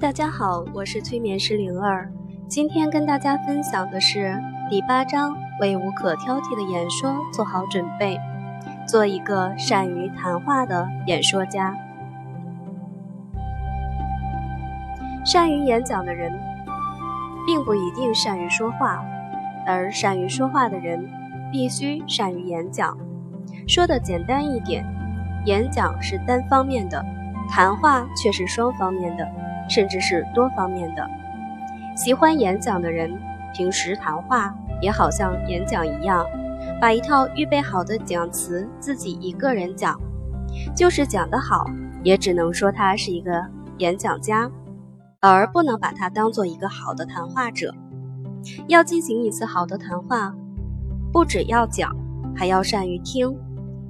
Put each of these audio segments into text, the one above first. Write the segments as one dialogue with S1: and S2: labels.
S1: 大家好，我是催眠师灵儿。今天跟大家分享的是第八章：为无可挑剔的演说做好准备，做一个善于谈话的演说家。善于演讲的人，并不一定善于说话，而善于说话的人，必须善于演讲。说的简单一点，演讲是单方面的，谈话却是双方面的。甚至是多方面的。喜欢演讲的人，平时谈话也好像演讲一样，把一套预备好的讲词自己一个人讲，就是讲得好，也只能说他是一个演讲家，而不能把他当做一个好的谈话者。要进行一次好的谈话，不只要讲，还要善于听。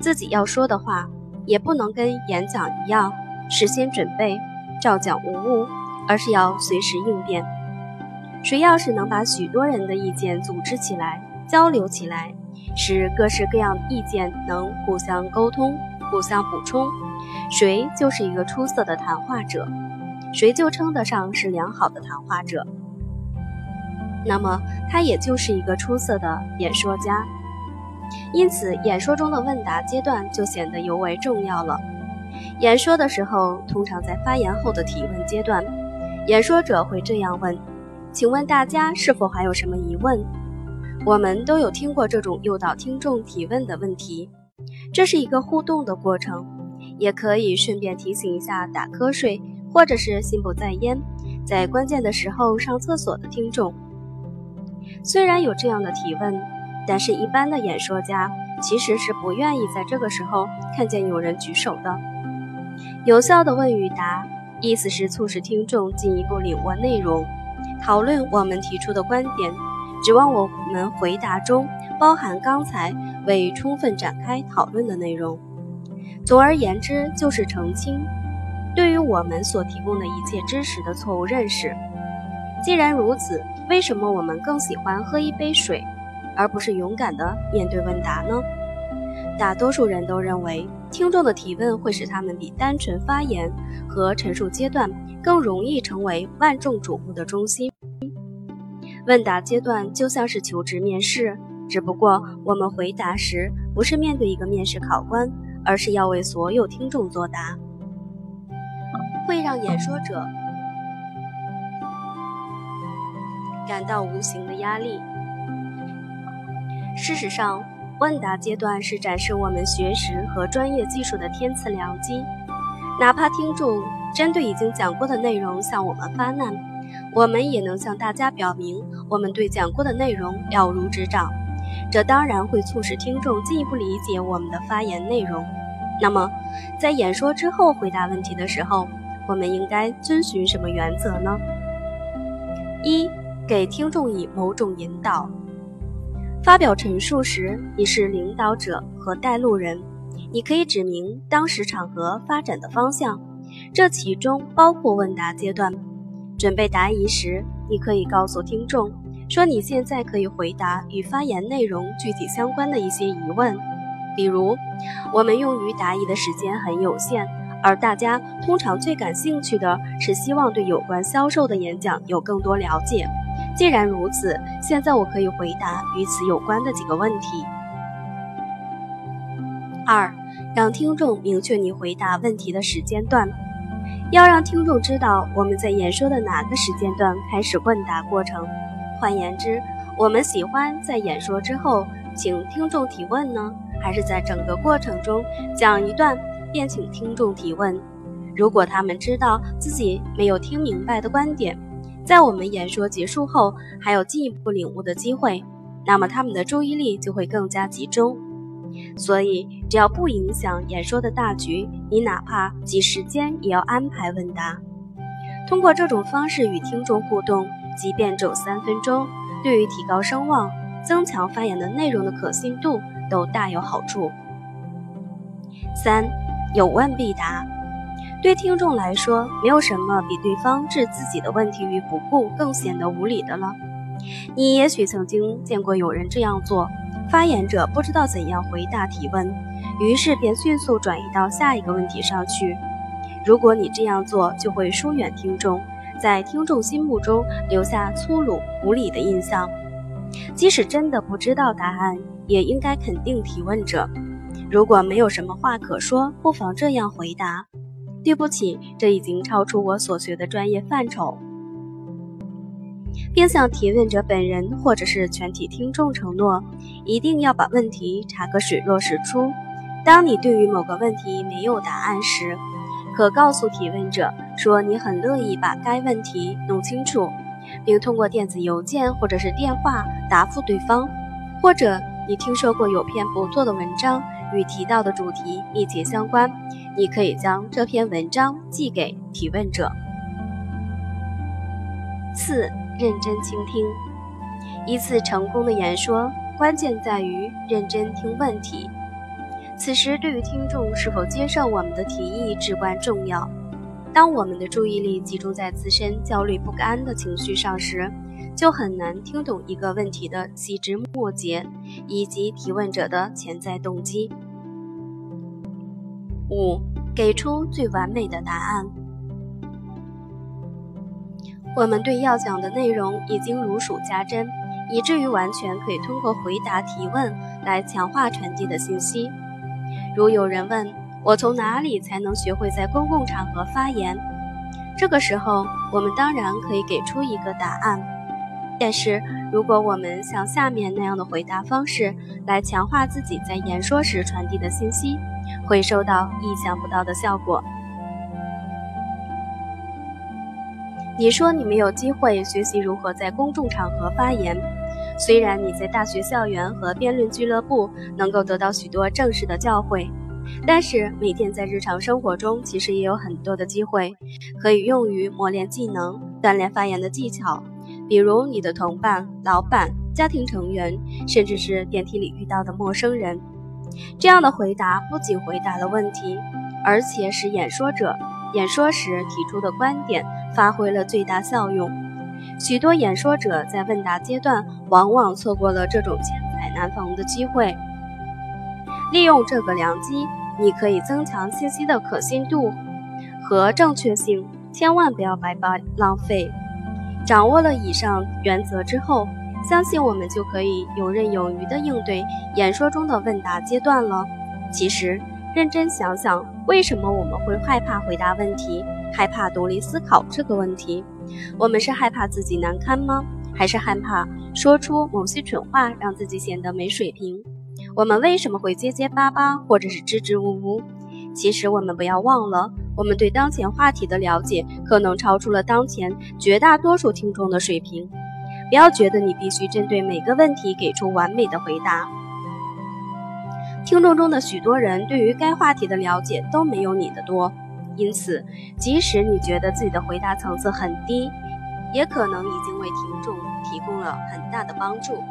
S1: 自己要说的话，也不能跟演讲一样事先准备。照讲无误，而是要随时应变。谁要是能把许多人的意见组织起来、交流起来，使各式各样的意见能互相沟通、互相补充，谁就是一个出色的谈话者，谁就称得上是良好的谈话者。那么，他也就是一个出色的演说家。因此，演说中的问答阶段就显得尤为重要了。演说的时候，通常在发言后的提问阶段，演说者会这样问：“请问大家是否还有什么疑问？”我们都有听过这种诱导听众提问的问题，这是一个互动的过程，也可以顺便提醒一下打瞌睡或者是心不在焉，在关键的时候上厕所的听众。虽然有这样的提问，但是一般的演说家其实是不愿意在这个时候看见有人举手的。有效的问与答，意思是促使听众进一步领悟内容，讨论我们提出的观点，指望我们回答中包含刚才未充分展开讨论的内容。总而言之，就是澄清对于我们所提供的一切知识的错误认识。既然如此，为什么我们更喜欢喝一杯水，而不是勇敢地面对问答呢？大多数人都认为，听众的提问会使他们比单纯发言和陈述阶段更容易成为万众瞩目的中心。问答阶段就像是求职面试，只不过我们回答时不是面对一个面试考官，而是要为所有听众作答，会让演说者感到无形的压力。事实上。问答阶段是展示我们学识和专业技术的天赐良机。哪怕听众针对已经讲过的内容向我们发难，我们也能向大家表明我们对讲过的内容了如指掌。这当然会促使听众进一步理解我们的发言内容。那么，在演说之后回答问题的时候，我们应该遵循什么原则呢？一，给听众以某种引导。发表陈述时，你是领导者和带路人，你可以指明当时场合发展的方向，这其中包括问答阶段。准备答疑时，你可以告诉听众说你现在可以回答与发言内容具体相关的一些疑问，比如我们用于答疑的时间很有限，而大家通常最感兴趣的是希望对有关销售的演讲有更多了解。既然如此，现在我可以回答与此有关的几个问题。二，让听众明确你回答问题的时间段，要让听众知道我们在演说的哪个时间段开始问答过程。换言之，我们喜欢在演说之后请听众提问呢，还是在整个过程中讲一段便请听众提问？如果他们知道自己没有听明白的观点。在我们演说结束后，还有进一步领悟的机会，那么他们的注意力就会更加集中。所以，只要不影响演说的大局，你哪怕挤时间也要安排问答。通过这种方式与听众互动，即便只有三分钟，对于提高声望、增强发言的内容的可信度都大有好处。三，有问必答。对听众来说，没有什么比对方置自己的问题于不顾更显得无理的了。你也许曾经见过有人这样做：发言者不知道怎样回答提问，于是便迅速转移到下一个问题上去。如果你这样做，就会疏远听众，在听众心目中留下粗鲁无礼的印象。即使真的不知道答案，也应该肯定提问者。如果没有什么话可说，不妨这样回答：“对不起，这已经超出我所学的专业范畴。”并向提问者本人或者是全体听众承诺，一定要把问题查个水落石出。当你对于某个问题没有答案时，可告诉提问者说你很乐意把该问题弄清楚，并通过电子邮件或者是电话答复对方。或者你听说过有篇不错的文章与提到的主题密切相关，你可以将这篇文章寄给提问者。四、认真倾听。一次成功的演说，关键在于认真听问题。此时，对于听众是否接受我们的提议至关重要。当我们的注意力集中在自身焦虑不安的情绪上时，就很难听懂一个问题的细枝末节以及提问者的潜在动机。五，给出最完美的答案。我们对要讲的内容已经如数家珍，以至于完全可以通过回答提问来强化传递的信息。如有人问我从哪里才能学会在公共场合发言，这个时候我们当然可以给出一个答案。但是如果我们像下面那样的回答方式来强化自己在演说时传递的信息，会收到意想不到的效果。你说你没有机会学习如何在公众场合发言。虽然你在大学校园和辩论俱乐部能够得到许多正式的教诲，但是每天在日常生活中，其实也有很多的机会可以用于磨练技能、锻炼发言的技巧。比如你的同伴、老板、家庭成员，甚至是电梯里遇到的陌生人。这样的回答不仅回答了问题，而且使演说者演说时提出的观点发挥了最大效用。许多演说者在问答阶段往往错过了这种千载难逢的机会。利用这个良机，你可以增强信息的可信度和正确性，千万不要白白浪费。掌握了以上原则之后，相信我们就可以游刃有余地应对演说中的问答阶段了。其实，认真想想，为什么我们会害怕回答问题，害怕独立思考这个问题？我们是害怕自己难堪吗？还是害怕说出某些蠢话让自己显得没水平？我们为什么会结结巴巴或者是支支吾吾？其实我们不要忘了，我们对当前话题的了解可能超出了当前绝大多数听众的水平。不要觉得你必须针对每个问题给出完美的回答。听众中的许多人对于该话题的了解都没有你的多。因此，即使你觉得自己的回答层次很低，也可能已经为听众提供了很大的帮助。